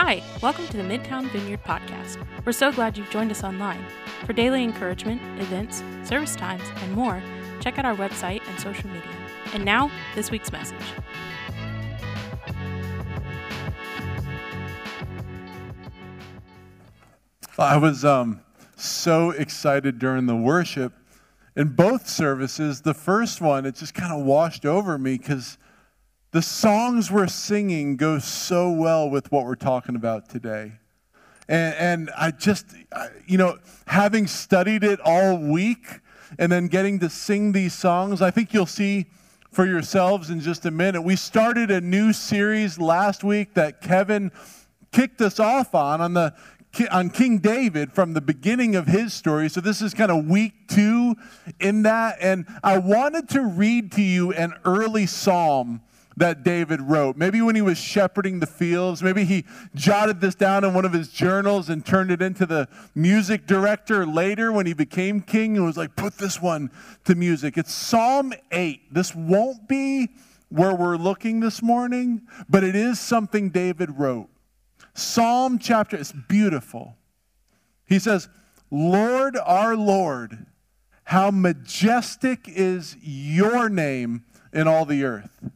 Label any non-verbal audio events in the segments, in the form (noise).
Hi, welcome to the Midtown Vineyard Podcast. We're so glad you've joined us online. For daily encouragement, events, service times, and more, check out our website and social media. And now, this week's message. I was um, so excited during the worship in both services. The first one, it just kind of washed over me because the songs we're singing go so well with what we're talking about today. And, and I just, you know, having studied it all week and then getting to sing these songs, I think you'll see for yourselves in just a minute. We started a new series last week that Kevin kicked us off on on the on King David from the beginning of his story. So this is kind of week 2 in that and I wanted to read to you an early psalm that David wrote. Maybe when he was shepherding the fields, maybe he jotted this down in one of his journals and turned it into the music director later when he became king and was like, put this one to music. It's Psalm 8. This won't be where we're looking this morning, but it is something David wrote. Psalm chapter, it's beautiful. He says, Lord, our Lord, how majestic is your name in all the earth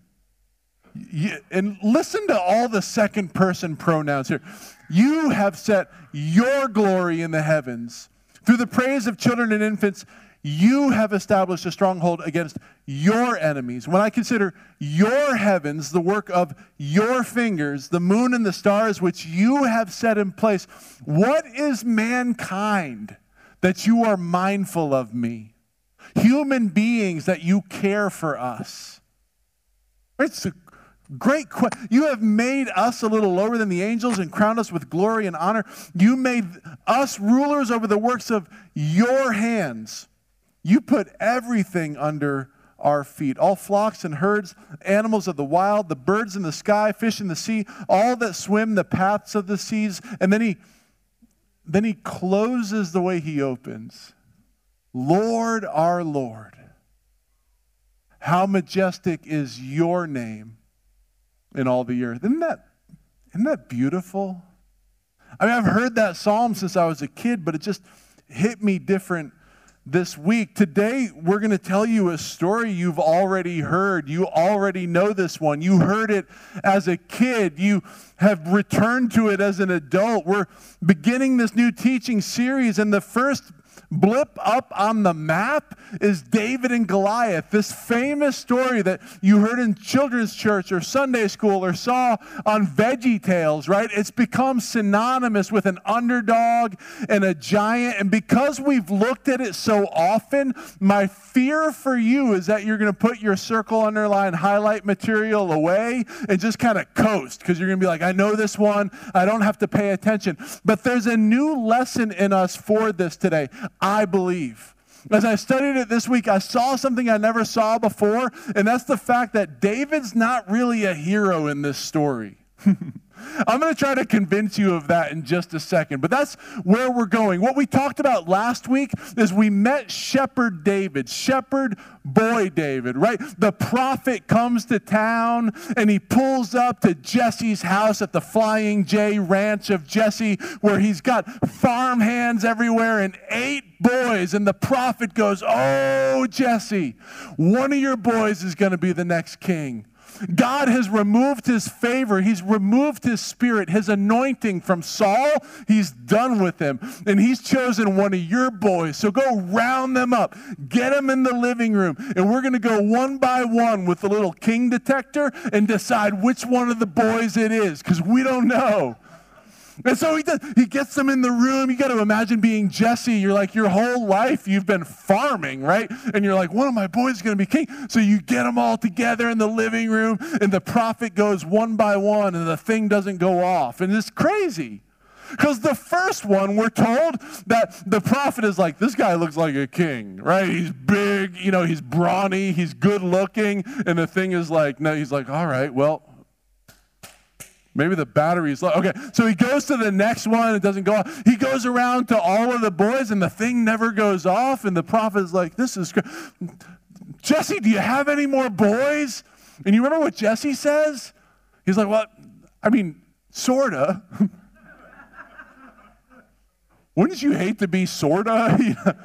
and listen to all the second person pronouns here. You have set your glory in the heavens. Through the praise of children and infants, you have established a stronghold against your enemies. When I consider your heavens, the work of your fingers, the moon and the stars which you have set in place, what is mankind that you are mindful of me? Human beings that you care for us. It's a Great question. You have made us a little lower than the angels and crowned us with glory and honor. You made us rulers over the works of your hands. You put everything under our feet all flocks and herds, animals of the wild, the birds in the sky, fish in the sea, all that swim the paths of the seas. And then he, then he closes the way he opens Lord, our Lord, how majestic is your name in all the earth. Isn't that, isn't that beautiful? I mean, I've heard that psalm since I was a kid, but it just hit me different this week. Today, we're going to tell you a story you've already heard. You already know this one. You heard it as a kid. You have returned to it as an adult. We're beginning this new teaching series, and the first blip up on the map is David and Goliath, this famous story that you heard in children's church or Sunday school or saw on Veggie Tales, right? It's become synonymous with an underdog and a giant. And because we've looked at it so often, my fear for you is that you're going to put your circle, underline, highlight material away and just kind of coast because you're going to be like, I know this one. I don't have to pay attention. But there's a new lesson in us for this today. I believe. As I studied it this week, I saw something I never saw before, and that's the fact that David's not really a hero in this story. (laughs) I'm going to try to convince you of that in just a second, but that's where we're going. What we talked about last week is we met Shepherd David, Shepherd Boy David, right? The prophet comes to town and he pulls up to Jesse's house at the Flying J Ranch of Jesse, where he's got farm hands everywhere and eight boys. And the prophet goes, Oh, Jesse, one of your boys is going to be the next king. God has removed his favor. He's removed his spirit, his anointing from Saul. He's done with him. And he's chosen one of your boys. So go round them up, get them in the living room. And we're going to go one by one with the little king detector and decide which one of the boys it is because we don't know. And so he does, he gets them in the room. You got to imagine being Jesse. You're like, your whole life you've been farming, right? And you're like, one of my boys is going to be king. So you get them all together in the living room, and the prophet goes one by one, and the thing doesn't go off. And it's crazy. Because the first one, we're told that the prophet is like, this guy looks like a king, right? He's big, you know, he's brawny, he's good looking. And the thing is like, no, he's like, all right, well, Maybe the battery's low. Okay, so he goes to the next one, it doesn't go off. He goes around to all of the boys, and the thing never goes off. And the prophet's like, This is good. Jesse, do you have any more boys? And you remember what Jesse says? He's like, Well, I mean, Sorta. (laughs) Wouldn't you hate to be sorta?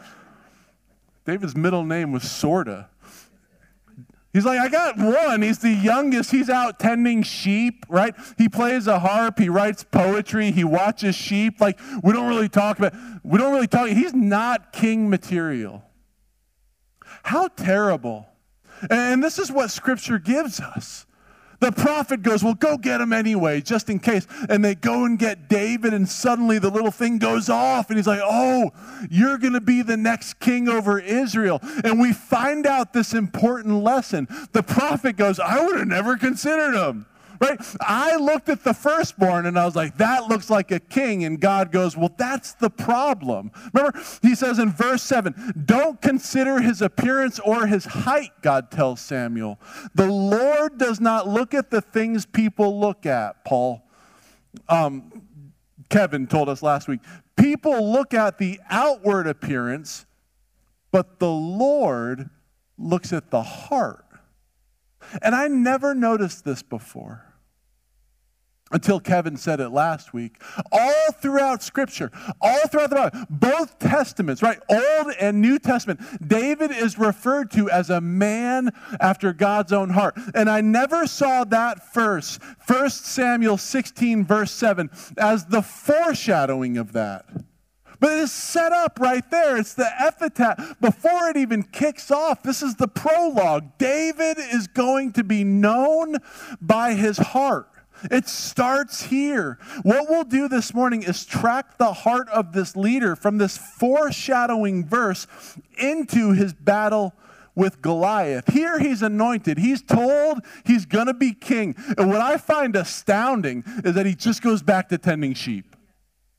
(laughs) David's middle name was sorta. He's like, I got one. He's the youngest. He's out tending sheep, right? He plays a harp. He writes poetry. He watches sheep. Like, we don't really talk about, we don't really talk. He's not king material. How terrible. And this is what scripture gives us. The prophet goes, Well, go get him anyway, just in case. And they go and get David, and suddenly the little thing goes off, and he's like, Oh, you're going to be the next king over Israel. And we find out this important lesson. The prophet goes, I would have never considered him right? I looked at the firstborn and I was like, that looks like a king. And God goes, well, that's the problem. Remember, he says in verse 7, don't consider his appearance or his height, God tells Samuel. The Lord does not look at the things people look at, Paul. Um, Kevin told us last week. People look at the outward appearance, but the Lord looks at the heart. And I never noticed this before until Kevin said it last week. All throughout Scripture, all throughout the Bible, both Testaments, right, Old and New Testament, David is referred to as a man after God's own heart. And I never saw that verse, 1 Samuel 16, verse 7, as the foreshadowing of that. But it is set up right there. It's the epitaph. Before it even kicks off, this is the prologue. David is going to be known by his heart. It starts here. What we'll do this morning is track the heart of this leader from this foreshadowing verse into his battle with Goliath. Here he's anointed. He's told he's going to be king. And what I find astounding is that he just goes back to tending sheep.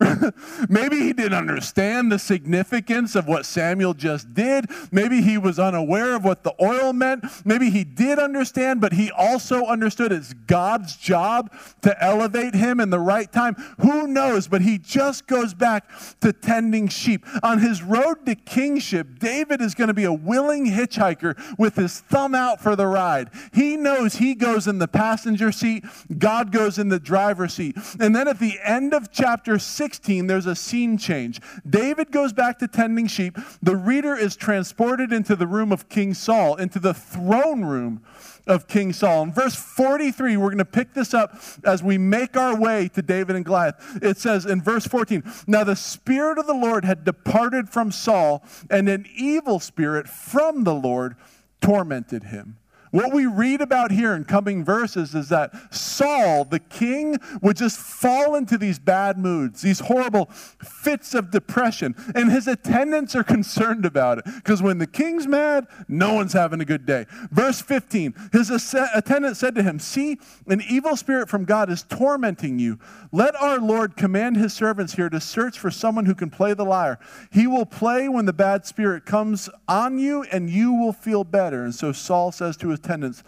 (laughs) Maybe he didn't understand the significance of what Samuel just did. Maybe he was unaware of what the oil meant. Maybe he did understand, but he also understood it's God's job to elevate him in the right time. Who knows? But he just goes back to tending sheep. On his road to kingship, David is going to be a willing hitchhiker with his thumb out for the ride. He knows he goes in the passenger seat, God goes in the driver's seat. And then at the end of chapter 6, 16, there's a scene change. David goes back to tending sheep. The reader is transported into the room of King Saul, into the throne room of King Saul. In verse 43, we're going to pick this up as we make our way to David and Goliath. It says in verse 14 Now the Spirit of the Lord had departed from Saul, and an evil spirit from the Lord tormented him. What we read about here in coming verses is that Saul, the king, would just fall into these bad moods, these horrible fits of depression, and his attendants are concerned about it. Because when the king's mad, no one's having a good day. Verse 15 His attendant said to him, See, an evil spirit from God is tormenting you. Let our Lord command his servants here to search for someone who can play the lyre. He will play when the bad spirit comes on you, and you will feel better. And so Saul says to his attendants,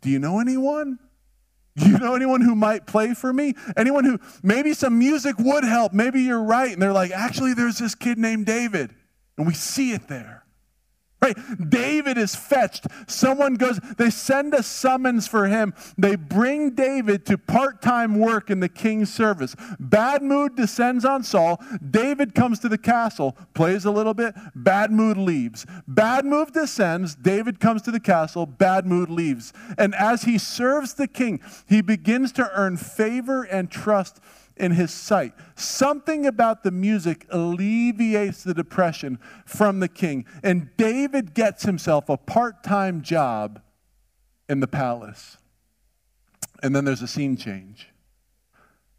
Do you know anyone? (laughs) You know anyone who might play for me? Anyone who maybe some music would help? Maybe you're right. And they're like, Actually, there's this kid named David. And we see it there. Right? David is fetched. Someone goes, they send a summons for him. They bring David to part time work in the king's service. Bad mood descends on Saul. David comes to the castle, plays a little bit. Bad mood leaves. Bad mood descends. David comes to the castle. Bad mood leaves. And as he serves the king, he begins to earn favor and trust in his sight. Something about the music alleviates the depression from the king. And David gets himself a part time job in the palace. And then there's a scene change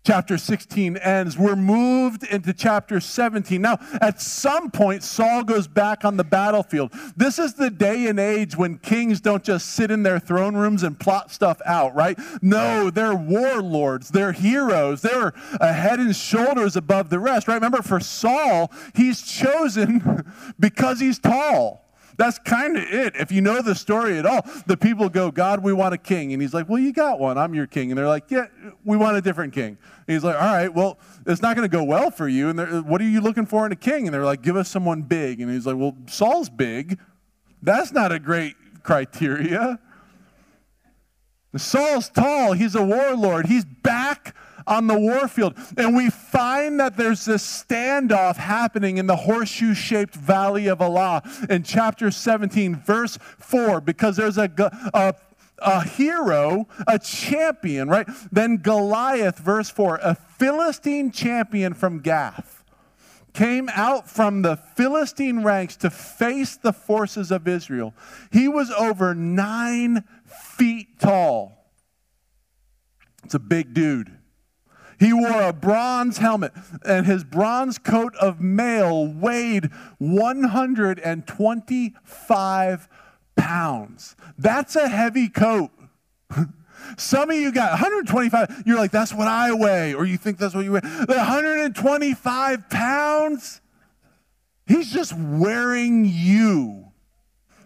chapter 16 ends. We're moved into chapter 17. Now, at some point, Saul goes back on the battlefield. This is the day and age when kings don't just sit in their throne rooms and plot stuff out, right? No, they're warlords, they're heroes, they're a head and shoulders above the rest, right? Remember, for Saul, he's chosen (laughs) because he's tall. That's kind of it. If you know the story at all, the people go, God, we want a king. And he's like, Well, you got one. I'm your king. And they're like, Yeah, we want a different king. And he's like, All right, well, it's not going to go well for you. And what are you looking for in a king? And they're like, Give us someone big. And he's like, Well, Saul's big. That's not a great criteria. Saul's tall. He's a warlord. He's back on the warfield. And we find that there's this standoff happening in the horseshoe shaped valley of Elah in chapter 17, verse 4, because there's a, a a hero, a champion, right? Then Goliath, verse 4, a Philistine champion from Gath, came out from the Philistine ranks to face the forces of Israel. He was over nine feet tall. It's a big dude. He wore a bronze helmet, and his bronze coat of mail weighed 125 pounds. That's a heavy coat. (laughs) Some of you got 125. You're like, that's what I weigh, or you think that's what you weigh. 125 pounds? He's just wearing you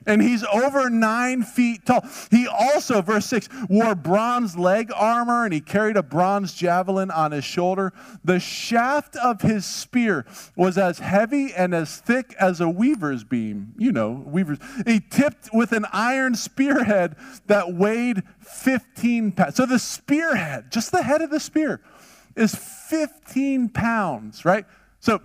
and he's over nine feet tall. He also, verse 6, wore bronze leg armor and he carried a bronze javelin on his shoulder. The shaft of his spear was as heavy and as thick as a weaver's beam. You know, weaver's. He tipped with an iron spearhead that weighed 15 pounds. So the spearhead, just the head of the spear, is 15 pounds, right? So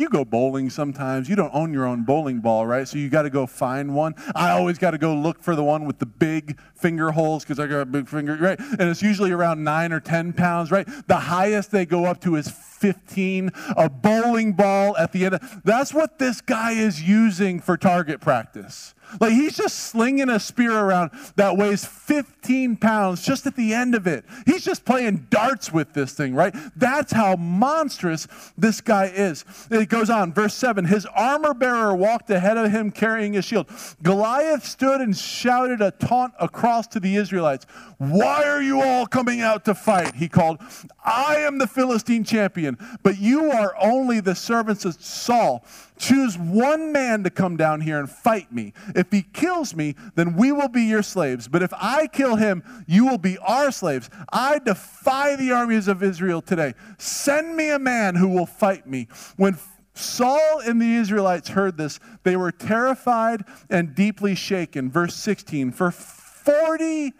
you go bowling sometimes. You don't own your own bowling ball, right? So you got to go find one. I always got to go look for the one with the big finger holes because I got a big finger, right? And it's usually around nine or 10 pounds, right? The highest they go up to is 15. A bowling ball at the end. Of, that's what this guy is using for target practice. Like he's just slinging a spear around that weighs 15 pounds just at the end of it. He's just playing darts with this thing, right? That's how monstrous this guy is. It goes on, verse 7 His armor bearer walked ahead of him carrying his shield. Goliath stood and shouted a taunt across to the Israelites. Why are you all coming out to fight? He called. I am the Philistine champion, but you are only the servants of Saul. Choose one man to come down here and fight me. If he kills me, then we will be your slaves. But if I kill him, you will be our slaves. I defy the armies of Israel today. Send me a man who will fight me. When Saul and the Israelites heard this, they were terrified and deeply shaken. Verse 16 For 40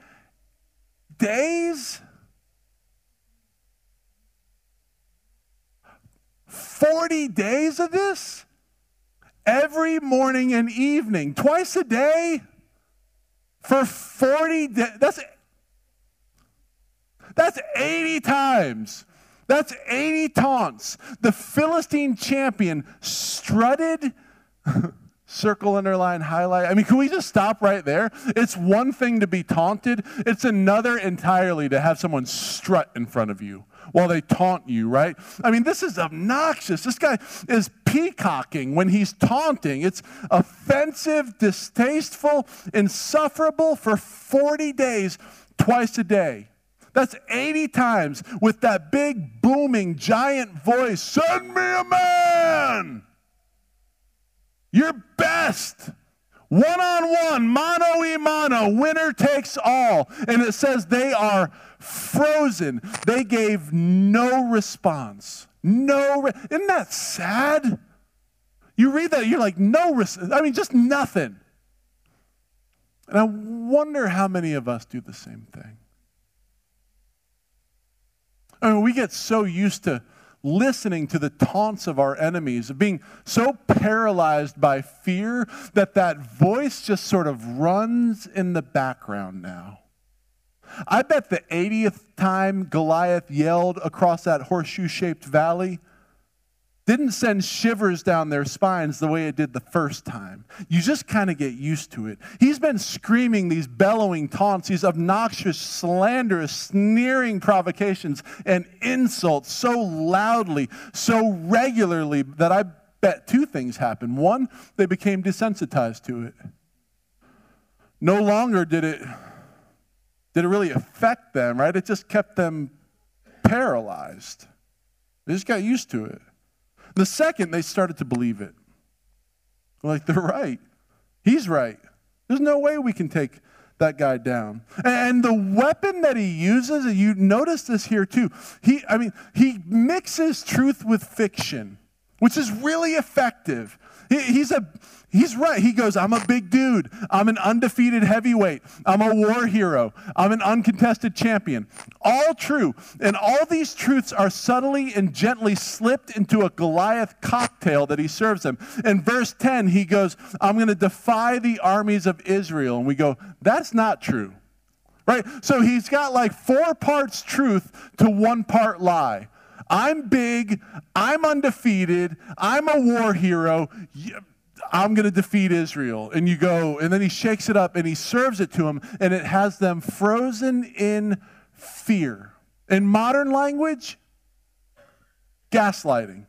days, 40 days of this? Every morning and evening, twice a day for 40 days. That's, that's 80 times. That's 80 taunts. The Philistine champion strutted, (laughs) circle, underline, highlight. I mean, can we just stop right there? It's one thing to be taunted, it's another entirely to have someone strut in front of you while they taunt you, right? I mean, this is obnoxious. This guy is peacocking when he's taunting. It's offensive, distasteful, insufferable for 40 days, twice a day. That's 80 times with that big, booming, giant voice Send me a man! Your best! One on one, mano a mano, winner takes all. And it says they are frozen. They gave no response. No, re- isn't that sad? You read that, you're like, no, I mean, just nothing. And I wonder how many of us do the same thing. I mean, we get so used to listening to the taunts of our enemies, of being so paralyzed by fear that that voice just sort of runs in the background now. I bet the 80th time Goliath yelled across that horseshoe shaped valley, didn't send shivers down their spines the way it did the first time. You just kind of get used to it. He's been screaming these bellowing taunts, these obnoxious, slanderous, sneering provocations and insults so loudly, so regularly that I bet two things happened. One, they became desensitized to it. No longer did it did it really affect them, right? It just kept them paralyzed. They just got used to it. The second, they started to believe it. Like, they're right. He's right. There's no way we can take that guy down. And the weapon that he uses, and you notice this here too. He, I mean, he mixes truth with fiction, which is really effective. He, he's a He's right. He goes, I'm a big dude. I'm an undefeated heavyweight. I'm a war hero. I'm an uncontested champion. All true. And all these truths are subtly and gently slipped into a Goliath cocktail that he serves them. In verse 10, he goes, I'm going to defy the armies of Israel. And we go, that's not true. Right? So he's got like four parts truth to one part lie. I'm big. I'm undefeated. I'm a war hero. I'm going to defeat Israel. And you go, and then he shakes it up and he serves it to them, and it has them frozen in fear. In modern language, gaslighting.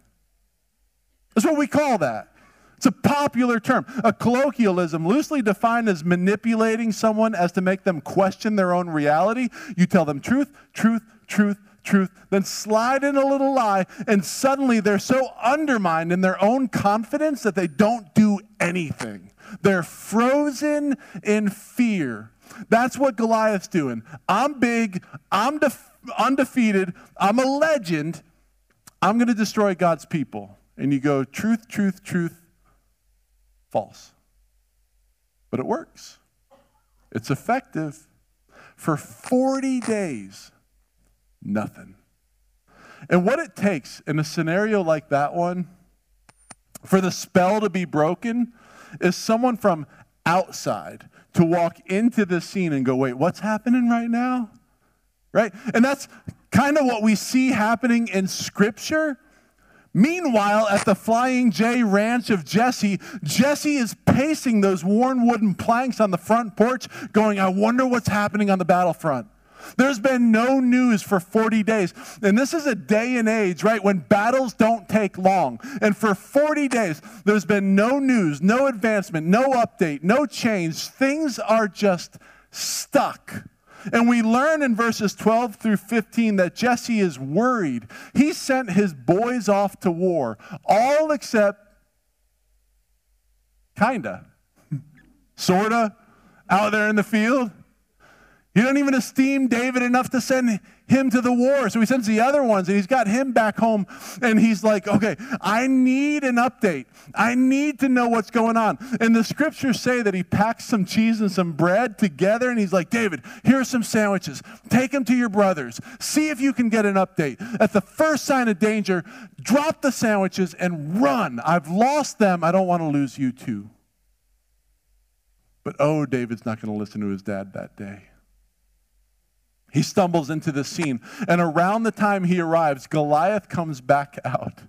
That's what we call that. It's a popular term, a colloquialism loosely defined as manipulating someone as to make them question their own reality. You tell them truth, truth, truth, truth, then slide in a little lie, and suddenly they're so undermined in their own confidence that they don't do anything. They're frozen in fear. That's what Goliath's doing. I'm big, I'm def- undefeated, I'm a legend, I'm going to destroy God's people. And you go, truth, truth, truth, false. But it works, it's effective. For 40 days, Nothing. And what it takes in a scenario like that one for the spell to be broken is someone from outside to walk into the scene and go, wait, what's happening right now? Right? And that's kind of what we see happening in Scripture. Meanwhile, at the Flying J ranch of Jesse, Jesse is pacing those worn wooden planks on the front porch, going, I wonder what's happening on the battlefront. There's been no news for 40 days. And this is a day and age, right, when battles don't take long. And for 40 days, there's been no news, no advancement, no update, no change. Things are just stuck. And we learn in verses 12 through 15 that Jesse is worried. He sent his boys off to war, all except kinda, (laughs) sorta, out there in the field. He don't even esteem David enough to send him to the war. So he sends the other ones and he's got him back home and he's like, okay, I need an update. I need to know what's going on. And the scriptures say that he packs some cheese and some bread together and he's like, David, here's some sandwiches. Take them to your brothers. See if you can get an update. At the first sign of danger, drop the sandwiches and run. I've lost them. I don't want to lose you too. But oh, David's not going to listen to his dad that day. He stumbles into the scene. And around the time he arrives, Goliath comes back out.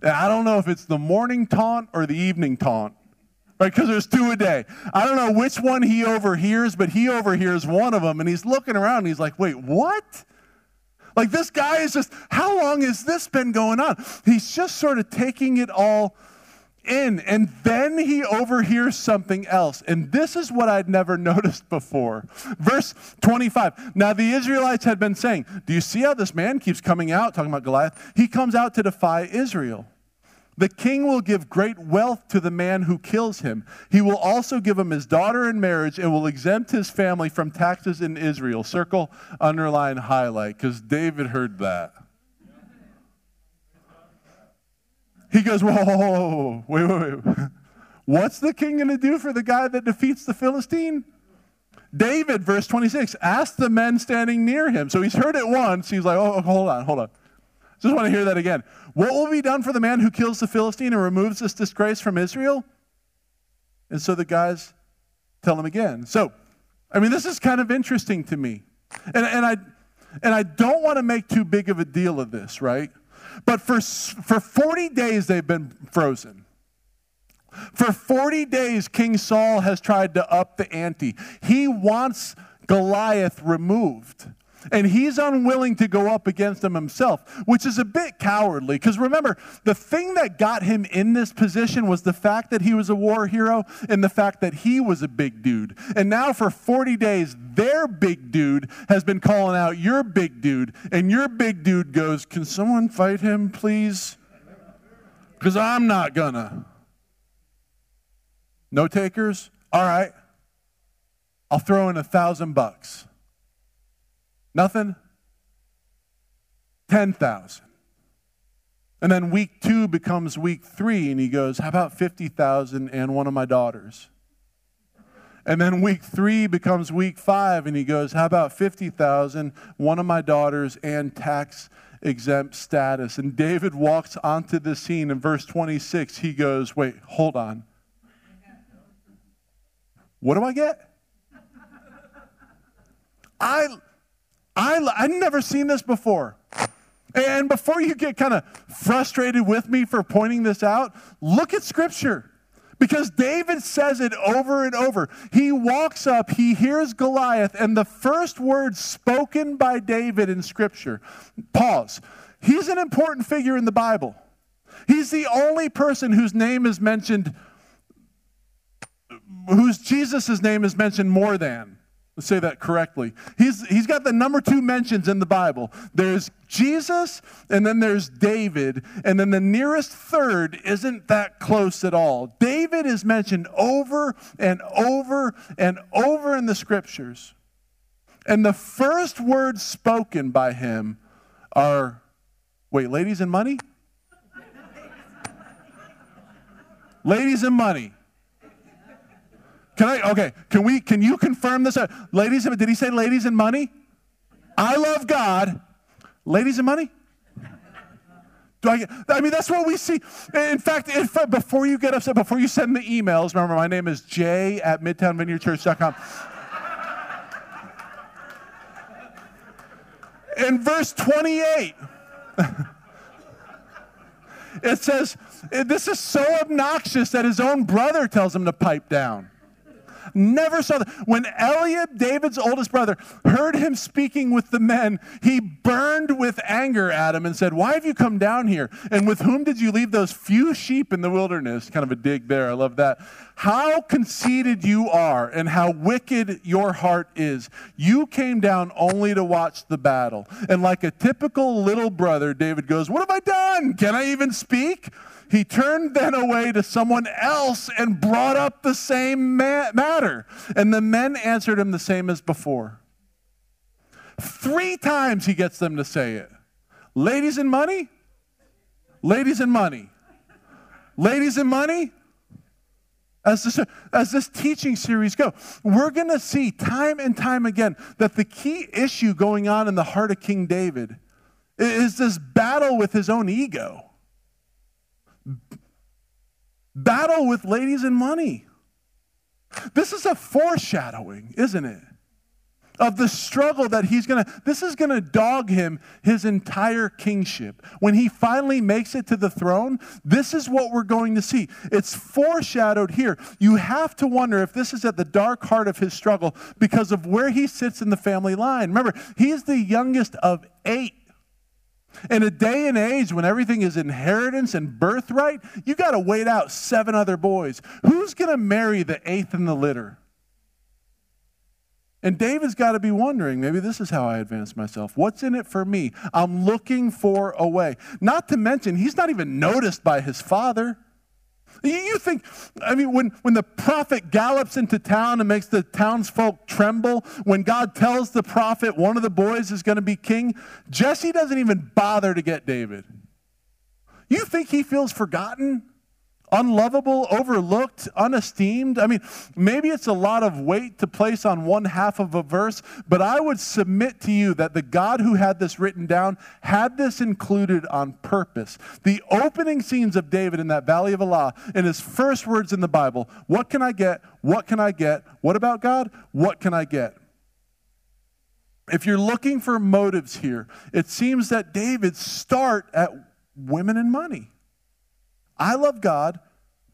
And I don't know if it's the morning taunt or the evening taunt, right? Because there's two a day. I don't know which one he overhears, but he overhears one of them and he's looking around and he's like, wait, what? Like this guy is just, how long has this been going on? He's just sort of taking it all in. And then he overhears something else. And this is what I'd never (laughs) noticed before. Verse 25. Now the Israelites had been saying, Do you see how this man keeps coming out? Talking about Goliath. He comes out to defy Israel. The king will give great wealth to the man who kills him. He will also give him his daughter in marriage and will exempt his family from taxes in Israel. Circle, underline, highlight, because David heard that. He goes, whoa, whoa, whoa, wait, wait, wait. (laughs) What's the king going to do for the guy that defeats the Philistine? David, verse 26, asked the men standing near him. So he's heard it once. He's like, oh, hold on, hold on. Just want to hear that again. What will be done for the man who kills the Philistine and removes this disgrace from Israel? And so the guys tell him again. So, I mean, this is kind of interesting to me. And, and, I, and I don't want to make too big of a deal of this, right? But for, for 40 days, they've been frozen. For 40 days, King Saul has tried to up the ante. He wants Goliath removed. And he's unwilling to go up against him himself, which is a bit cowardly. Because remember, the thing that got him in this position was the fact that he was a war hero and the fact that he was a big dude. And now for 40 days, their big dude has been calling out your big dude. And your big dude goes, Can someone fight him, please? Because I'm not gonna. No takers? All right. I'll throw in a thousand bucks. Nothing? 10,000. And then week two becomes week three, and he goes, How about 50,000 and one of my daughters? And then week three becomes week five, and he goes, How about 50,000, one of my daughters, and tax exempt status? And David walks onto the scene in verse 26. He goes, Wait, hold on. What do I get? (laughs) I, I, I've never seen this before. And before you get kind of frustrated with me for pointing this out, look at Scripture. Because David says it over and over. He walks up, he hears Goliath, and the first words spoken by David in Scripture, pause. He's an important figure in the Bible. He's the only person whose name is mentioned, whose Jesus' name is mentioned more than. Let's say that correctly. He's, he's got the number two mentions in the Bible. There's Jesus, and then there's David, and then the nearest third isn't that close at all. David is mentioned over and over and over in the scriptures. And the first words spoken by him are wait, ladies and money? (laughs) ladies and money. Can I? Okay. Can we? Can you confirm this? Uh, ladies, did he say ladies and money? I love God. Ladies and money. Do I, Get, I mean, that's what we see. In fact, if, before you get upset, before you send the emails, remember my name is Jay at MidtownVineyardChurch.com. In verse 28, (laughs) it says, This is so obnoxious that his own brother tells him to pipe down. Never saw that. When Eliab, David's oldest brother, heard him speaking with the men, he burned with anger at him and said, Why have you come down here? And with whom did you leave those few sheep in the wilderness? Kind of a dig there. I love that. How conceited you are and how wicked your heart is. You came down only to watch the battle. And like a typical little brother, David goes, What have I done? Can I even speak? He turned then away to someone else and brought up the same ma- matter. And the men answered him the same as before. Three times he gets them to say it Ladies and money? Ladies and money. Ladies and money? As this, as this teaching series go, we're going to see time and time again that the key issue going on in the heart of King David is this battle with his own ego battle with ladies and money. This is a foreshadowing, isn't it? Of the struggle that he's gonna, this is gonna dog him his entire kingship. When he finally makes it to the throne, this is what we're going to see. It's foreshadowed here. You have to wonder if this is at the dark heart of his struggle because of where he sits in the family line. Remember, he's the youngest of eight in a day and age when everything is inheritance and birthright, you got to wait out seven other boys. Who's going to marry the eighth in the litter? And David's got to be wondering maybe this is how I advance myself. What's in it for me? I'm looking for a way. Not to mention, he's not even noticed by his father. You think, I mean, when, when the prophet gallops into town and makes the townsfolk tremble, when God tells the prophet one of the boys is going to be king, Jesse doesn't even bother to get David. You think he feels forgotten? Unlovable, overlooked, unesteemed. I mean, maybe it's a lot of weight to place on one half of a verse, but I would submit to you that the God who had this written down had this included on purpose. The opening scenes of David in that Valley of Elah, in his first words in the Bible what can I get? What can I get? What about God? What can I get? If you're looking for motives here, it seems that David start at women and money. I love God,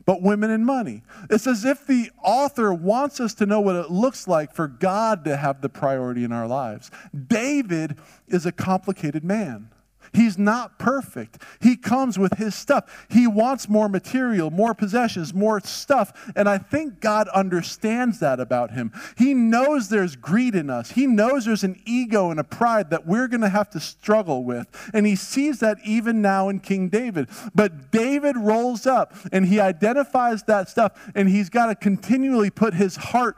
but women and money. It's as if the author wants us to know what it looks like for God to have the priority in our lives. David is a complicated man. He's not perfect. He comes with his stuff. He wants more material, more possessions, more stuff. And I think God understands that about him. He knows there's greed in us. He knows there's an ego and a pride that we're going to have to struggle with. And he sees that even now in King David. But David rolls up and he identifies that stuff and he's got to continually put his heart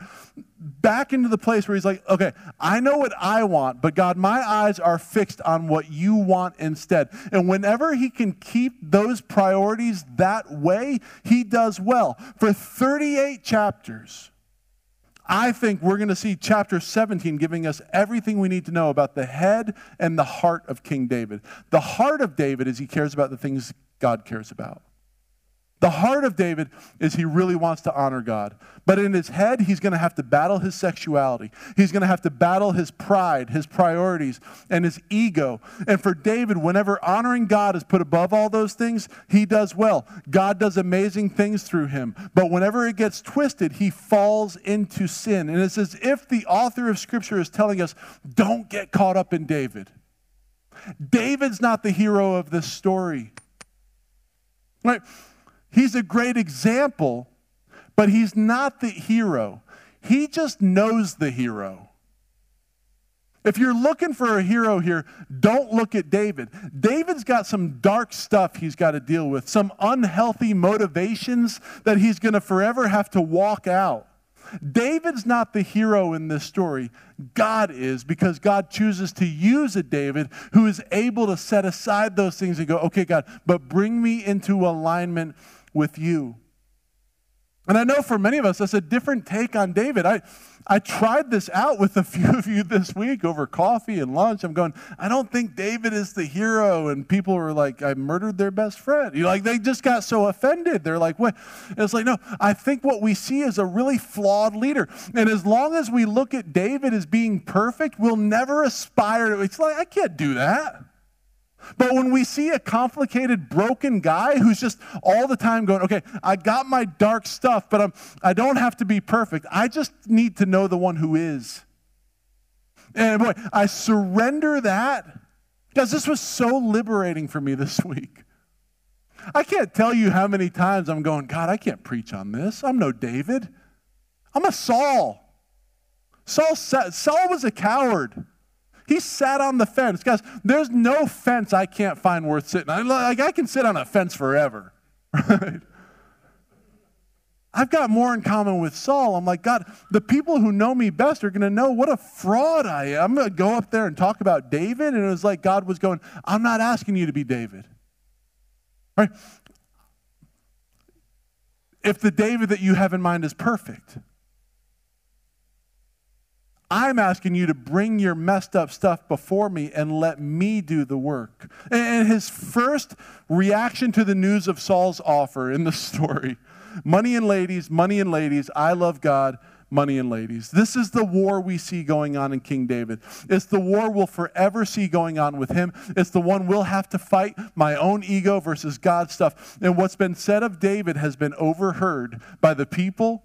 back into the place where he's like, okay, I know what I want, but God, my eyes are fixed on what you want instead. And whenever he can keep those priorities that way, he does well. For 38 chapters, I think we're going to see chapter 17 giving us everything we need to know about the head and the heart of King David. The heart of David is he cares about the things God cares about. The heart of David is he really wants to honor God. But in his head, he's going to have to battle his sexuality. He's going to have to battle his pride, his priorities, and his ego. And for David, whenever honoring God is put above all those things, he does well. God does amazing things through him. But whenever it gets twisted, he falls into sin. And it's as if the author of Scripture is telling us don't get caught up in David. David's not the hero of this story. Right? He's a great example, but he's not the hero. He just knows the hero. If you're looking for a hero here, don't look at David. David's got some dark stuff he's got to deal with, some unhealthy motivations that he's going to forever have to walk out. David's not the hero in this story. God is because God chooses to use a David who is able to set aside those things and go, okay, God, but bring me into alignment with you. And I know for many of us, that's a different take on David. I, I tried this out with a (laughs) few of you this week over coffee and lunch. I'm going, I don't think David is the hero. And people were like, I murdered their best friend. You like they just got so offended. They're like, what? It's like, no, I think what we see is a really flawed leader. And as long as we look at David as being perfect, we'll never aspire to, it's like, I can't do that. But when we see a complicated, broken guy who's just all the time going, okay, I got my dark stuff, but I'm, I don't have to be perfect. I just need to know the one who is. And boy, I surrender that. Guys, this was so liberating for me this (laughs) week. I can't tell you how many times I'm going, God, I can't preach on this. I'm no David. I'm a Saul. Saul, Saul was a coward. He sat on the fence. Guys, there's no fence I can't find worth sitting on. Like, I can sit on a fence forever, (laughs) right? I've got more in common with Saul. I'm like, God, the people who know me best are going to know what a fraud I am. I'm going to go up there and talk about David. And it was like God was going, I'm not asking you to be David. Right? If the David that you have in mind is perfect, I'm asking you to bring your messed up stuff before me and let me do the work. And his first reaction to the news of Saul's offer in the (laughs) story money and ladies, money and ladies, I love God, money and ladies. This is the war we see going on in King David. It's the war we'll forever see going on with him. It's the one we'll have to fight my own ego versus God's stuff. And what's been said of David has been overheard by the people.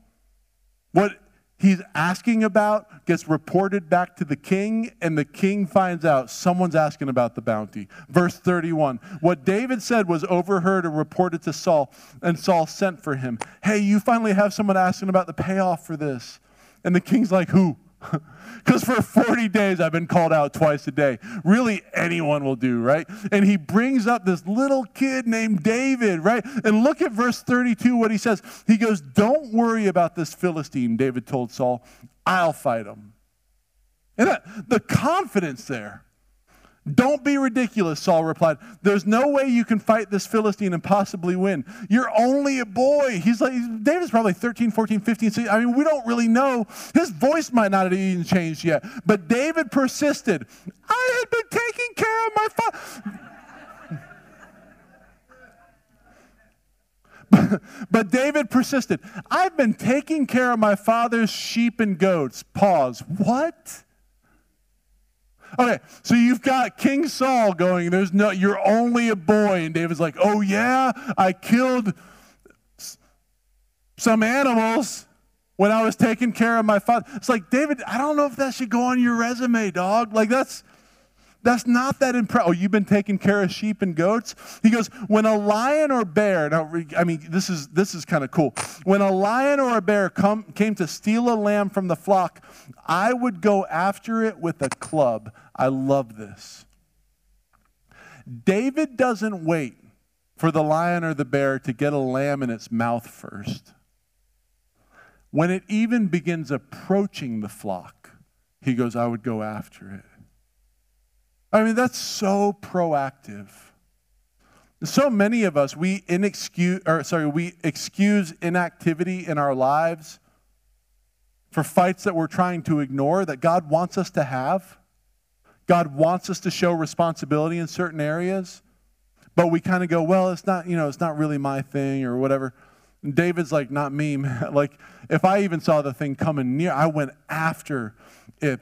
What he's asking about gets reported back to the king, and the king finds out someone's asking about the bounty. Verse 31 What David said was overheard and reported to Saul, and Saul sent for him. Hey, you finally have someone asking about the payoff for this. And the king's like, Who? (laughs) Because for 40 days I've been called out twice a day. Really, anyone will do, right? And he brings up this little kid named David, right? And look at verse 32, what he says. He goes, Don't worry about this Philistine, David told Saul. I'll fight him. And that, the confidence there. Don't be ridiculous, Saul replied. There's no way you can fight this Philistine and possibly win. You're only a boy. He's like, David's probably 13, 14, 15. 16. I mean, we don't really know. His voice might not have even changed yet. But David persisted. I had been taking care of my father. (laughs) but David persisted. I've been taking care of my father's sheep and goats. Pause. What? Okay, so you've got King Saul going, there's no, you're only a boy. And David's like, oh yeah, I killed some animals when I was taking care of my father. It's like, David, I don't know if that should go on your resume, dog. Like, that's. That's not that impressive. Oh, you've been taking care of sheep and goats? He goes, when a lion or bear, now, I mean, this is, this is kind of cool. When a lion or a bear come, came to steal a lamb from the flock, I would go after it with a club. I love this. David doesn't wait for the lion or the bear to get a lamb in its mouth first. when it even begins approaching the flock, he goes, I would go after it. I mean, that's so proactive. So many of us, we inexcuse, or sorry, we excuse inactivity in our lives for fights that we're trying to ignore that God wants us to have. God wants us to show responsibility in certain areas, but we kind of go, well, it's not, you know, it's not really my thing or whatever. And David's like, not me. (laughs) like, if I even saw the thing coming near, I went after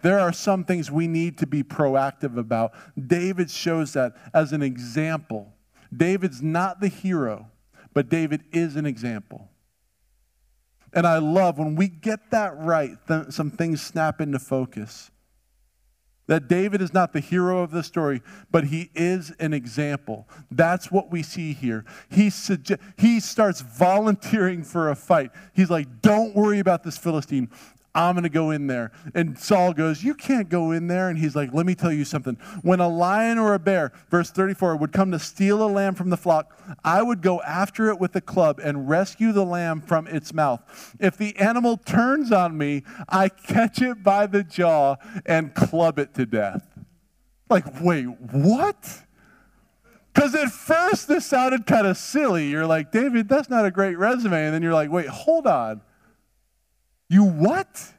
There are some things we need to be proactive about. David shows that as an example. David's not the hero, but David is an example. And I love when we get that right, th- some things snap into focus. That David is not the hero of the story, but he is an example. That's what we see here. He, suge- he starts volunteering for a fight. He's like, Don't worry about this Philistine. I'm going to go in there. And Saul goes, You can't go in there. And he's like, Let me tell you something. When a lion or a bear, verse 34, would come to steal a lamb from the flock, I would go after it with a club and rescue the lamb from its mouth. If the animal turns on me, I catch it by the jaw and club it to death. Like, wait, what? Because at first this sounded kind of silly. You're like, David, that's not a great resume. And then you're like, wait, hold on. You what?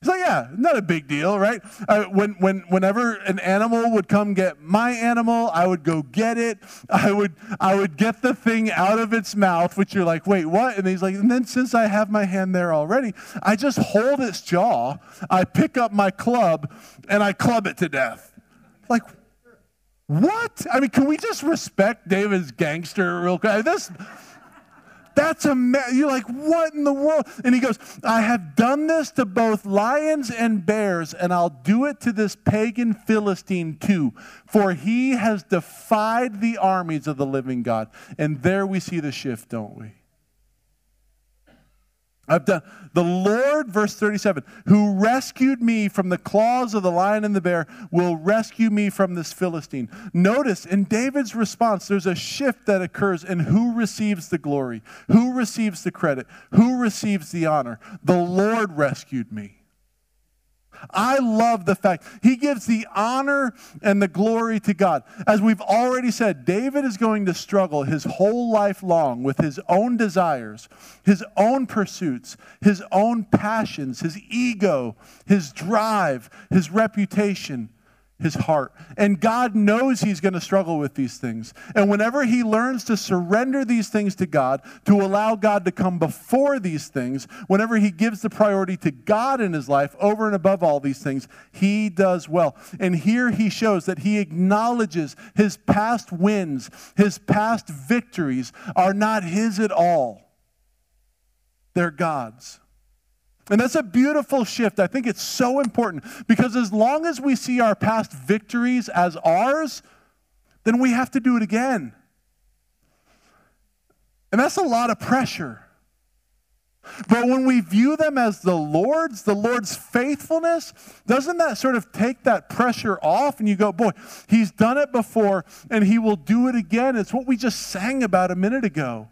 He's like, yeah, not a big deal, right? Uh, when, when, whenever an animal would come get my animal, I would go get it. (laughs) I would, I would get the thing out of its mouth, which you're like, wait, what? And he's like, and then since I have my hand there already, I just hold its jaw, I pick up my club, and I club it to death. Like, what? I mean, can we just respect David's gangster real quick? This. That's a you're like, what in the world? And he goes, I have done this to both lions and bears, and I'll do it to this pagan Philistine too, for he has defied the armies of the living God. And there we see the shift, don't we? I've done the Lord, verse 37, who rescued me from the claws of the lion and the bear, will rescue me from this Philistine. Notice in David's response, there's a shift that occurs in who receives the glory, who receives the credit, who receives the honor. The Lord rescued me. I love the fact he gives the honor and the glory to God. As we've already said, David is going to struggle his whole life long with his own desires, his own pursuits, his own passions, his ego, his drive, his reputation his heart. And God knows he's going to struggle with these things. And whenever he learns to surrender these things to God, to allow God to come before these things, whenever he gives the priority to God in his life over and above all these things, he does well. And here he shows that he acknowledges his past wins, his past victories are not his at all, they're God's. And that's a beautiful shift. I think it's so important because as long as we see our past victories as ours, then we have to do it again. And that's a lot of pressure. But when we view them as the Lord's, the Lord's faithfulness, doesn't that sort of take that pressure off? And you go, boy, he's done it before and he will do it again. It's what we just sang about a minute ago.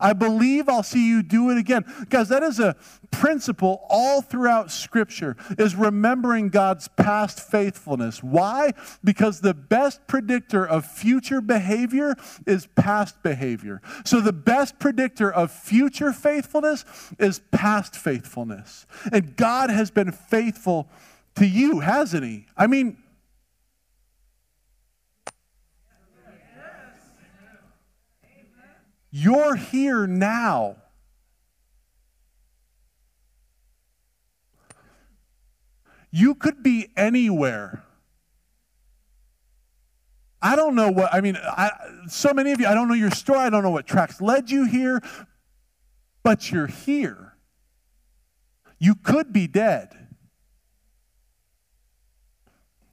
I believe I'll see you do it again. Guys, that is a principle all throughout Scripture, is remembering God's past faithfulness. Why? Because the best predictor of future behavior is past behavior. So the best predictor of future faithfulness is past faithfulness. And God has been faithful to you, hasn't He? I mean, You're here now. You could be anywhere. I don't know what, I mean, I, so many of you, I don't know your story. I don't know what tracks led you here, but you're here. You could be dead.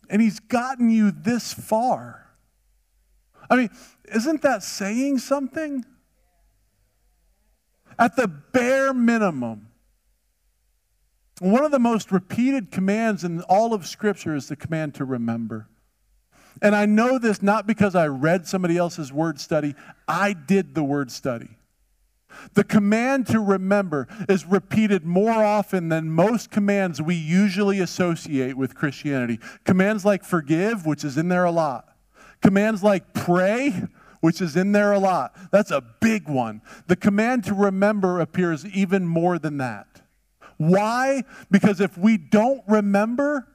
And he's gotten you this far. I mean, isn't that saying something? At the bare minimum, one of the most repeated commands in all of Scripture is the command to remember. And I know this not because I read somebody else's word study, I did the word study. The command to remember is repeated more often than most commands we usually associate with Christianity. Commands like forgive, which is in there a lot. Commands like pray, which is in there a lot. That's a big one. The command to remember appears even more than that. Why? Because if we don't remember,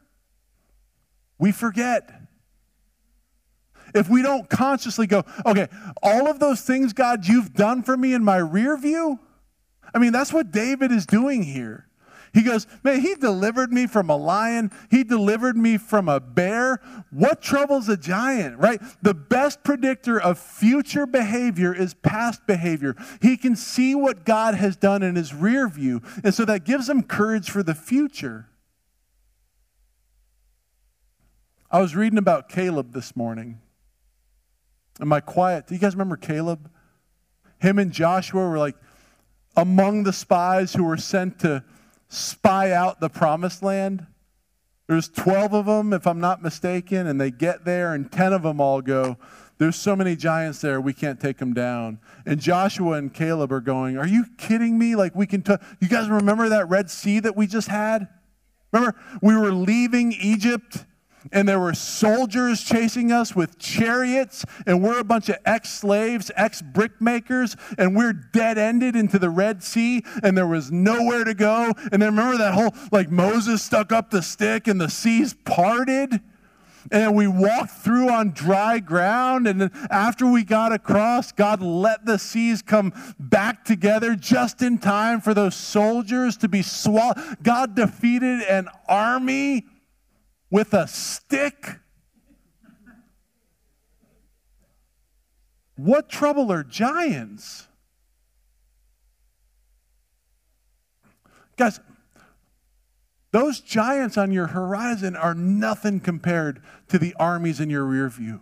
we forget. If we don't consciously go, okay, all of those things, God, you've done for me in my rear view. I mean, that's what David is doing here. He goes, Man, he delivered me from a lion. He delivered me from a bear. What troubles a giant, right? The best predictor of future behavior is past behavior. He can see what God has done in his rear view. And so that gives him courage for the future. I was reading about Caleb this morning. Am I quiet? Do you guys remember Caleb? Him and Joshua were like among the spies who were sent to spy out the promised land. There's 12 of them, if I'm not mistaken, and they get there, and 10 of them all go, There's so many giants there, we can't take them down. And Joshua and Caleb are going, Are you kidding me? Like, we can, t- you guys remember that Red Sea that we just had? Remember, we were leaving Egypt and there were soldiers chasing us with chariots, and we're a bunch of ex slaves, ex brickmakers, and we're dead ended into the Red Sea, and there was nowhere to go. And then remember that whole like Moses stuck up the stick and the seas parted? And we walked through on dry ground. And then after we got across, God let the seas come back together just in time for those soldiers to be swallowed. God defeated an army with a stick? What trouble are giants? Guys, those giants on your horizon are nothing compared to the armies in your rear view.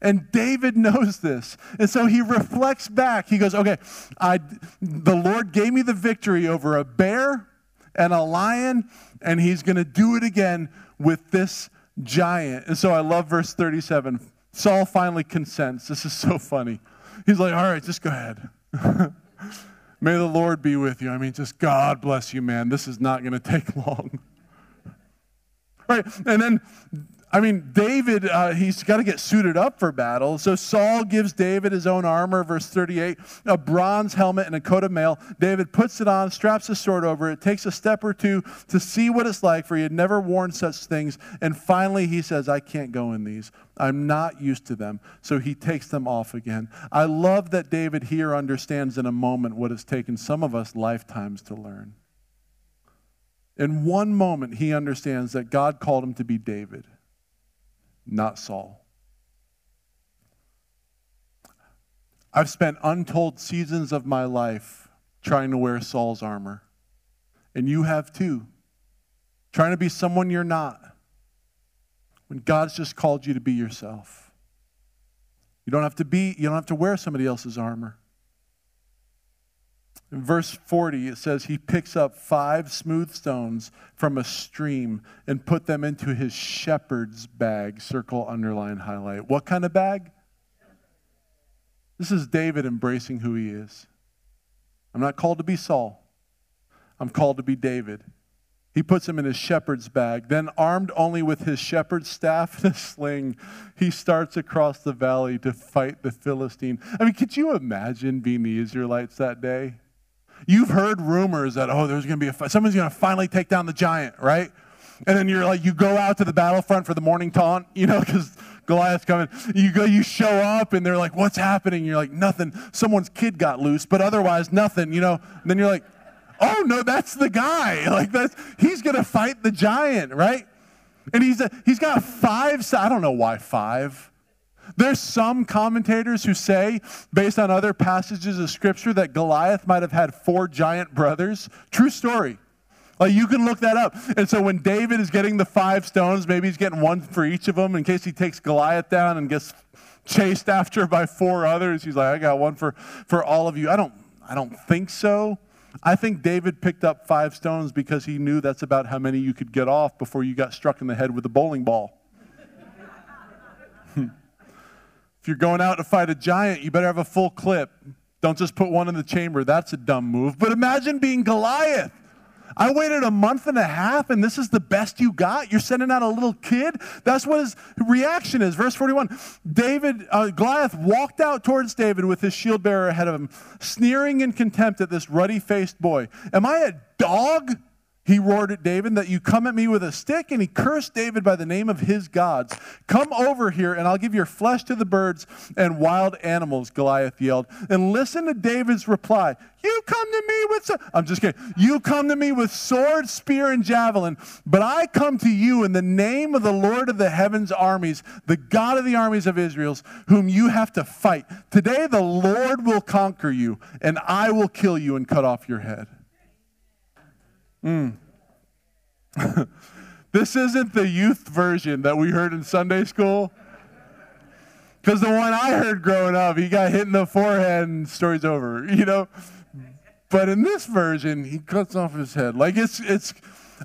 And David (laughs) knows this. And so he reflects back. He goes, Okay, I, the Lord gave me the victory over a bear and a lion, and he's going to do it again with this giant. And so I love verse 37. Saul finally consents. This is so funny. He's like, All right, just go ahead. (laughs) May the Lord be with you. I mean, just God bless you, man. This is not going to take (laughs) long. Right? And then I mean, David, uh, he's got to get suited up for battle. So Saul gives David his own armor, verse 38, a bronze helmet and a coat of mail. David puts it on, straps his sword over it, takes a step or two to see what it's like, for he had never worn such things. And finally, he says, I can't go in these. I'm not used to them. So he takes them off again. I love that David here understands in a moment what has taken some of us lifetimes to learn. In one moment, he understands that God called him to be David not Saul. I've spent untold seasons of my life trying to wear Saul's armor. And you have too. Trying to be someone you're not. When God's just called you to be yourself. You don't have to be, you don't have to wear somebody else's armor. In verse 40, it says, He picks up five smooth stones from a stream and put them into his shepherd's bag. Circle, underline, highlight. What kind of bag? This is David embracing who he is. I'm not called to be Saul, I'm called to be David. He puts him in his shepherd's bag. Then, armed only with his shepherd's staff and a sling, he starts across the valley to fight the Philistine. I mean, could you imagine being the Israelites that day? You've heard rumors that, oh, there's going to be a, someone's going to finally take down the giant, right? And then you're like, you go out to the battlefront for the morning taunt, (laughs) you know, because Goliath's coming. You go, you show up, and they're like, what's happening? You're like, nothing. Someone's kid got loose, but otherwise, nothing, you know. And then you're like, oh, no, that's the guy. (laughs) Like, that's, he's going to fight the giant, right? And he's, a, he's got five, I don't know why five. There's some commentators who say, based on other passages of Scripture, that Goliath might have had four giant brothers. True story. Like you can look that up. And so when David is getting the five stones, maybe he's getting one for each of them in case he takes Goliath down and gets chased (laughs) after by four others. He's like, I got one for, for all of you. I don't I don't think so. I think David picked up five stones because he knew that's about how many you could get off before you got struck in the head with a bowling ball. If you're going out to fight a giant, you better have a full clip. Don't just put one in the chamber. That's a dumb move. But imagine being Goliath. I waited a month and a half, and this is the best you got? You're sending out a little kid? That's what his reaction is. Verse 41 David, uh, Goliath walked out towards David with his shield bearer ahead of him, sneering in contempt at this ruddy faced boy. Am I a dog? He roared at David that you come at me with a stick, and he cursed David by the name of his gods. Come over here, and I'll give your flesh to the birds and wild animals, Goliath yelled. And listen to David's reply. You come to me with, I'm just kidding. You come to me with sword, spear, and javelin, but I come to you in the name of the Lord of the heavens armies, the God of the armies of Israel's, whom you have to fight. Today the Lord will conquer you, and I will kill you and cut off your head. Mm. (laughs) this isn't the youth version that we heard in Sunday school. Because the one I heard growing up, he got hit in the forehead and story's over, (laughs) you know? But in this version, he cuts off his head. Like it's, it's,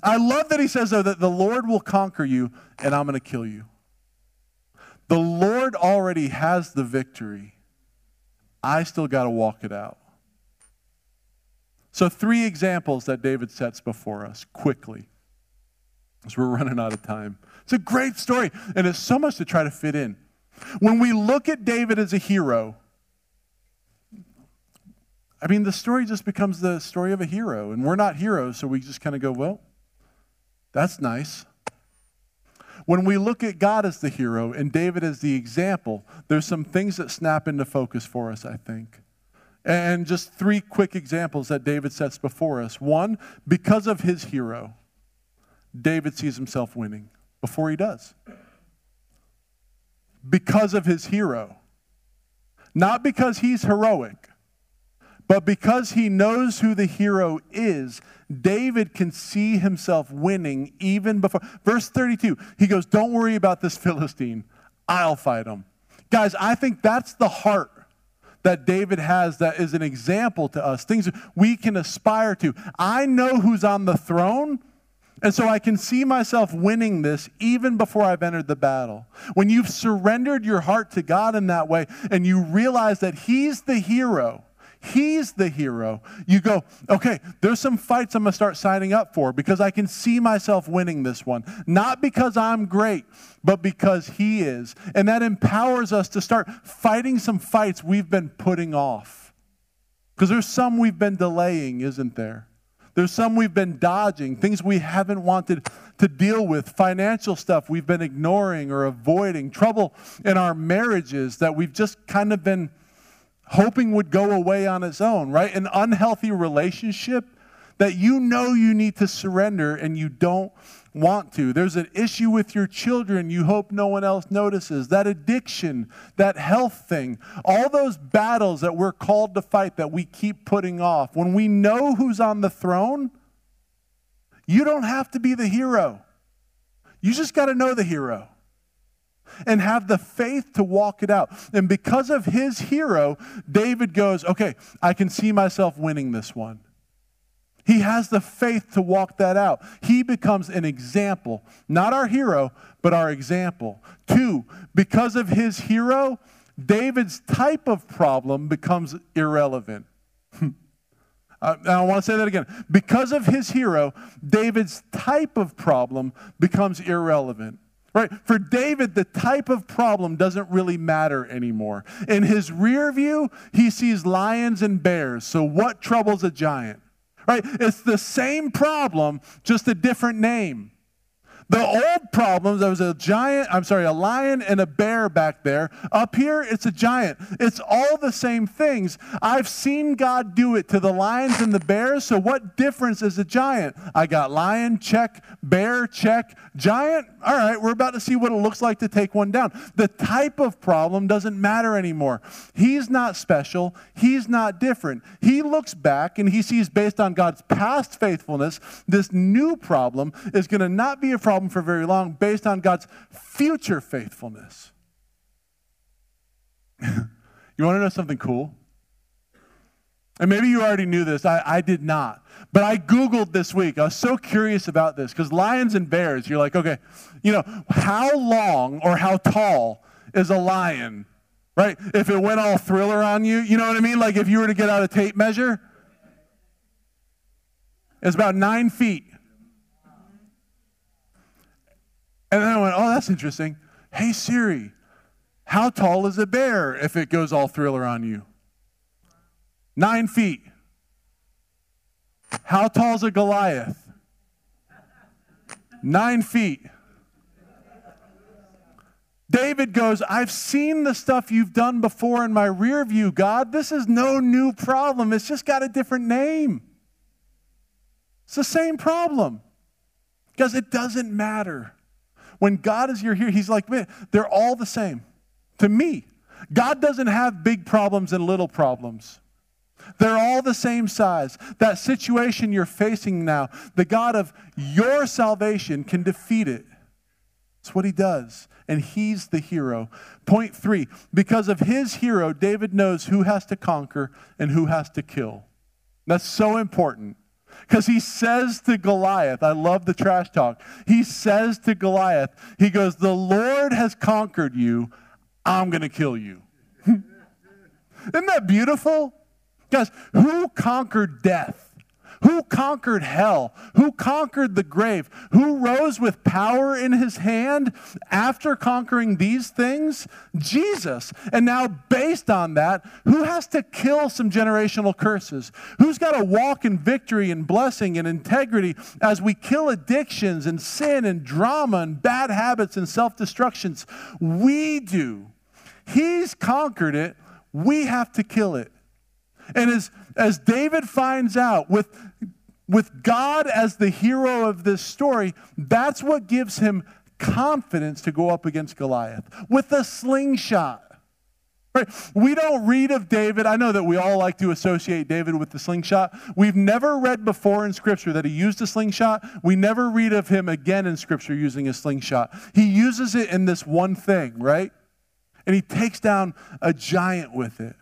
I love that he says, though, that the Lord will conquer you and I'm going to kill you. The Lord already has the victory. I still got to walk it out. So, three examples that David sets before us quickly as we're running out of time. It's a great story, and it's so much to try to fit in. When we look at David as a hero, I mean, the story just becomes the story of a hero, and we're not heroes, so we just kind of go, well, that's nice. When we look at God as the hero and David as the example, there's some things that snap into focus for us, I think. And just three quick examples that David sets before us. One, because of his hero, David sees himself winning before he does. Because of his hero. Not because he's heroic, but because he knows who the hero is, David can see himself winning even before. Verse 32, he goes, Don't worry about this Philistine. I'll fight him. Guys, I think that's the heart that David has that is an example to us, things we can aspire to. I know who's on the throne. And so I can see myself winning this even before I've entered the battle. When you've surrendered your heart to God in that way and you realize that He's the hero, He's the hero, you go, okay, there's some fights I'm going to start signing up for because I can see myself winning this one. Not because I'm great, but because He is. And that empowers us to start fighting some fights we've been putting off. Because there's some we've been delaying, isn't there? There's some we've been dodging, things we haven't wanted to deal with, financial stuff we've been ignoring or avoiding, trouble in our marriages that we've just kind of been hoping would go away on its own, right? An unhealthy relationship that you know you need to surrender and you don't want to. There's an issue with your children you hope no one else notices. That addiction, that health thing, all those battles that we're called to fight that we keep putting off. When we know who's on the throne, you don't have to be the hero. You just got to know the hero and have the faith to walk it out. And because of his hero, David goes, okay, I can see myself winning this one. He has the faith to walk that out. He becomes an example, not our hero, but our example. Two, because of his hero, David's type of problem becomes irrelevant. (laughs) Uh, I want to say that again. Because of his hero, David's type of problem becomes irrelevant. Right? For David, the type of problem doesn't really matter anymore. In his rear view, he sees lions and bears. So, what troubles a giant? Right? It's the same problem, just a different name. The old problems, there was a giant, I'm sorry, a lion and a bear back there. Up here, it's a giant. It's all the same things. I've seen God do it to the lions and the bears, so what difference is a giant? I got lion, check, bear, check, giant. All right, we're about to see what it looks like to take one down. The type of problem doesn't matter anymore. He's not special, he's not different. He looks back and he sees, based on God's past faithfulness, this new problem is going to not be a problem problem for very long based on God's future faithfulness. (laughs) you want to know something cool? And maybe you already knew this. I, I did not. But I Googled this week. I was so curious about this because lions and bears, you're like, okay, you know, how long or how tall is a lion? Right? If it went all thriller on you, you know what I mean? Like if you were to get out a tape measure, it's about nine feet. And then I went, oh, that's interesting. Hey, Siri, how tall is a bear if it goes all thriller on you? Nine feet. How tall is a Goliath? Nine feet. David goes, I've seen the stuff you've done before in my rear view, God. This is no new problem. It's just got a different name. It's the same problem because it doesn't matter. When God is your here, He's like, man, they're all the same to me. God doesn't have big problems and little problems. They're all the same size. That situation you're facing now, the God of your salvation can defeat it. That's what he does. And he's the hero. Point three because of his hero, David knows who has to conquer and who has to kill. That's so important. Because he says to Goliath, I love the trash talk. He says to Goliath, he goes, The Lord has conquered you. I'm going to kill you. (laughs) Isn't that beautiful? Guys, who conquered death? Who conquered hell? Who conquered the grave? Who rose with power in his hand after conquering these things? Jesus. And now, based on that, who has to kill some generational curses? Who's got to walk in victory and blessing and integrity as we kill addictions and sin and drama and bad habits and self destructions? We do. He's conquered it. We have to kill it. And as, as David finds out, with, with God as the hero of this story, that's what gives him confidence to go up against Goliath with a slingshot. Right? We don't read of David. I know that we all like to associate David with the slingshot. We've never read before in Scripture that he used a slingshot. We never read of him again in Scripture using a slingshot. He uses it in this one thing, right? And he takes down a giant with it.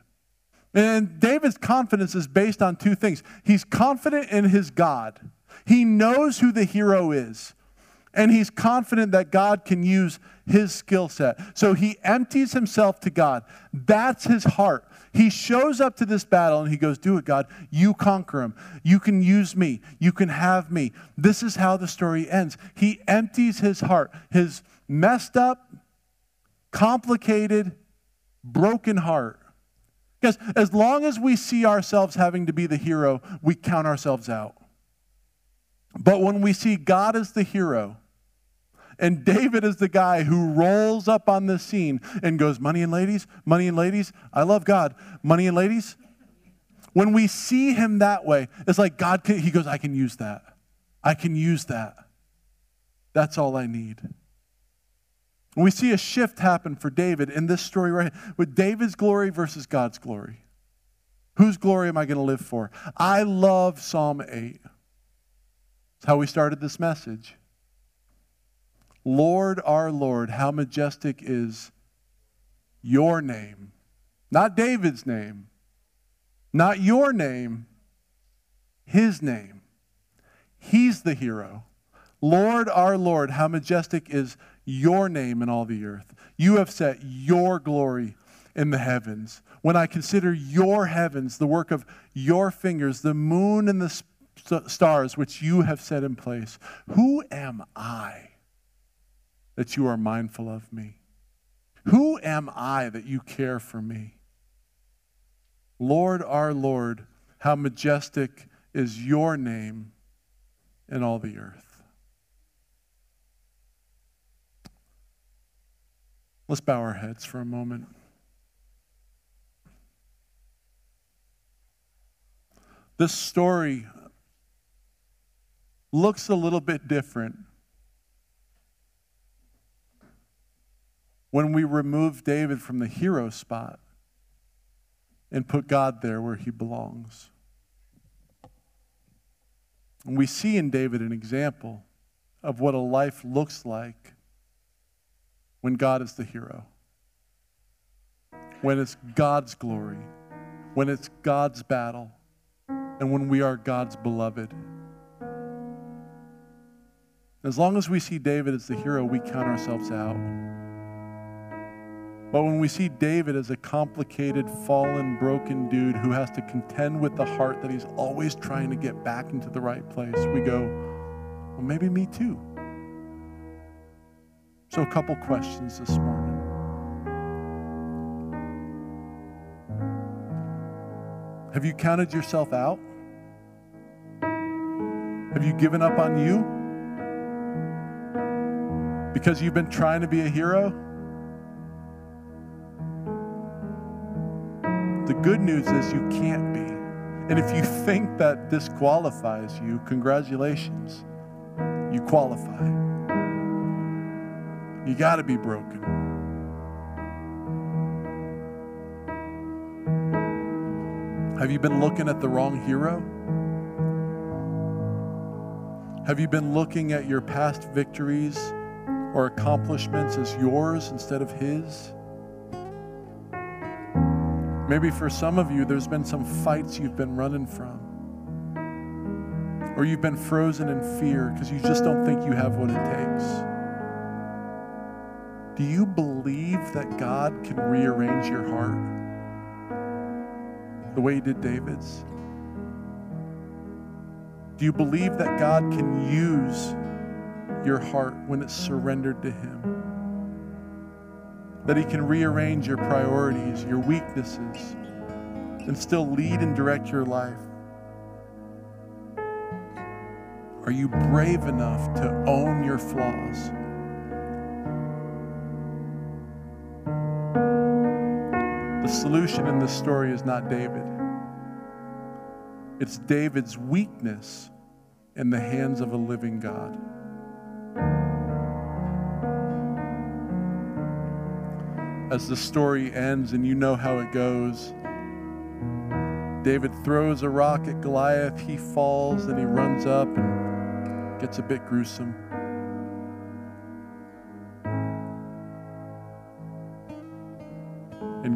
And David's confidence is based on two things. He's confident in his God, he knows who the hero is, and he's confident that God can use his skill set. So he empties himself to God. That's his heart. He shows up to this battle and he goes, Do it, God. You conquer him. You can use me. You can have me. This is how the story ends. He empties his heart, his messed up, complicated, broken heart because as long as we see ourselves having to be the hero, we count ourselves out. But when we see God as the hero, and David is the guy who rolls up on the scene and goes, Money and ladies, money and ladies, I love God. Money and ladies. When we see him that way, it's like God, can, he goes, I can use that. I can use that. That's all I need. And we see a shift happen for David in this story right here, with David's glory versus God's glory. Whose glory am I going to live for? I love Psalm 8. It's how we started this message. Lord, our Lord, how majestic is your name. Not David's name, not your name, his name. He's the hero. Lord, our Lord, how majestic is your name in all the earth. You have set your glory in the heavens. When I consider your heavens, the work of your fingers, the moon and the stars which you have set in place, who am I that you are mindful of me? Who am I that you care for me? Lord, our Lord, how majestic is your name in all the earth. Let's bow our heads for a moment. This story looks a little bit different when we remove David from the hero spot and put God there where he belongs. And we see in David an example of what a life looks like when God is the hero, when it's God's glory, when it's God's battle, and when we are God's beloved. As long as we see David as the hero, we count ourselves out. But when we see David as a complicated, fallen, broken dude who has to contend with the heart that he's always trying to get back into the right place, we go, well, maybe me too. So, a couple questions this morning. Have you counted yourself out? Have you given up on you? Because you've been trying to be a hero? The good news is you can't be. And if you think that disqualifies you, congratulations. You qualify. You got to be broken. Have you been looking at the wrong hero? Have you been looking at your past victories or accomplishments as yours instead of his? Maybe for some of you, there's been some fights you've been running from. Or you've been frozen in fear because you just don't think you have what it takes. Do you believe that God can rearrange your heart the way He did David's? Do you believe that God can use your heart when it's surrendered to Him? that He can rearrange your priorities, your weaknesses, and still lead and direct your life? Are you brave enough to own your flaws? Solution in this story is not David. It's David's weakness in the hands of a living God. as the story ends, and you know how it goes. David throws a rock at Goliath, he falls, and he runs up and gets a bit gruesome.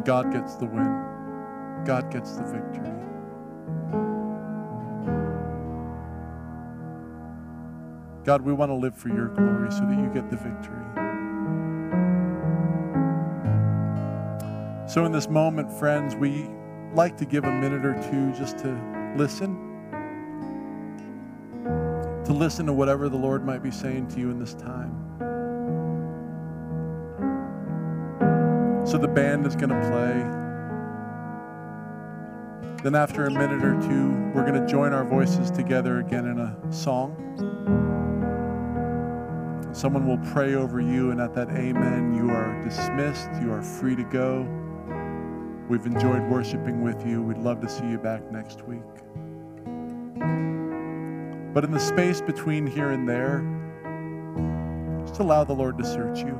God gets the win, God gets the victory. God, we want to live for your glory so that you get the victory. So, in this moment, friends, we like to give a minute or two just to listen, to listen to whatever the Lord might be saying to you in this time. So, the band is going to play. Then, after a minute or two, we're going to join our voices together again in a song. Someone will pray over you, and at that amen, you are dismissed. You are free to go. We've enjoyed worshiping with you. We'd love to see you back next week. But in the space between here and there, just allow the Lord to search you.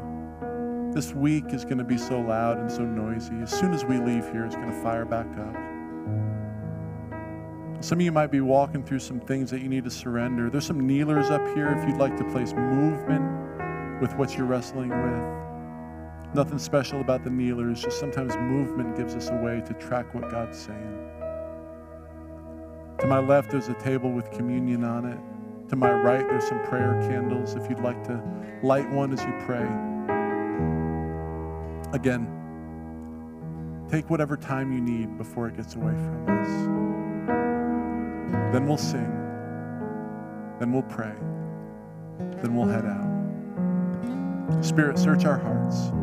This week is going to be so loud and so noisy. As soon as we leave here, it's going to fire back up. Some of you might be walking through some things that you need to surrender. There's some kneelers up here if you'd like to place movement with what you're wrestling with. Nothing special about the kneelers, just sometimes movement gives us a way to track what God's saying. To my left, there's a table with communion on it. To my right, there's some prayer candles if you'd like to light one as you pray. Again, take whatever time you need before it gets away from us. Then we'll sing. Then we'll pray. Then we'll head out. Spirit, search our hearts.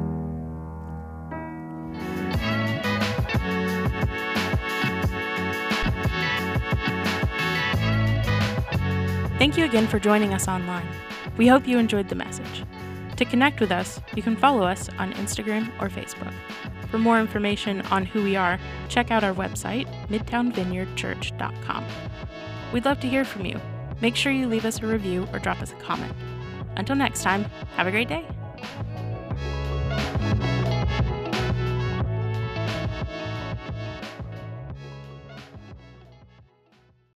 Thank you again for joining us online. We hope you enjoyed the message. To connect with us, you can follow us on Instagram or Facebook. For more information on who we are, check out our website, midtownvineyardchurch.com. We'd love to hear from you. Make sure you leave us a review or drop us a comment. Until next time, have a great day.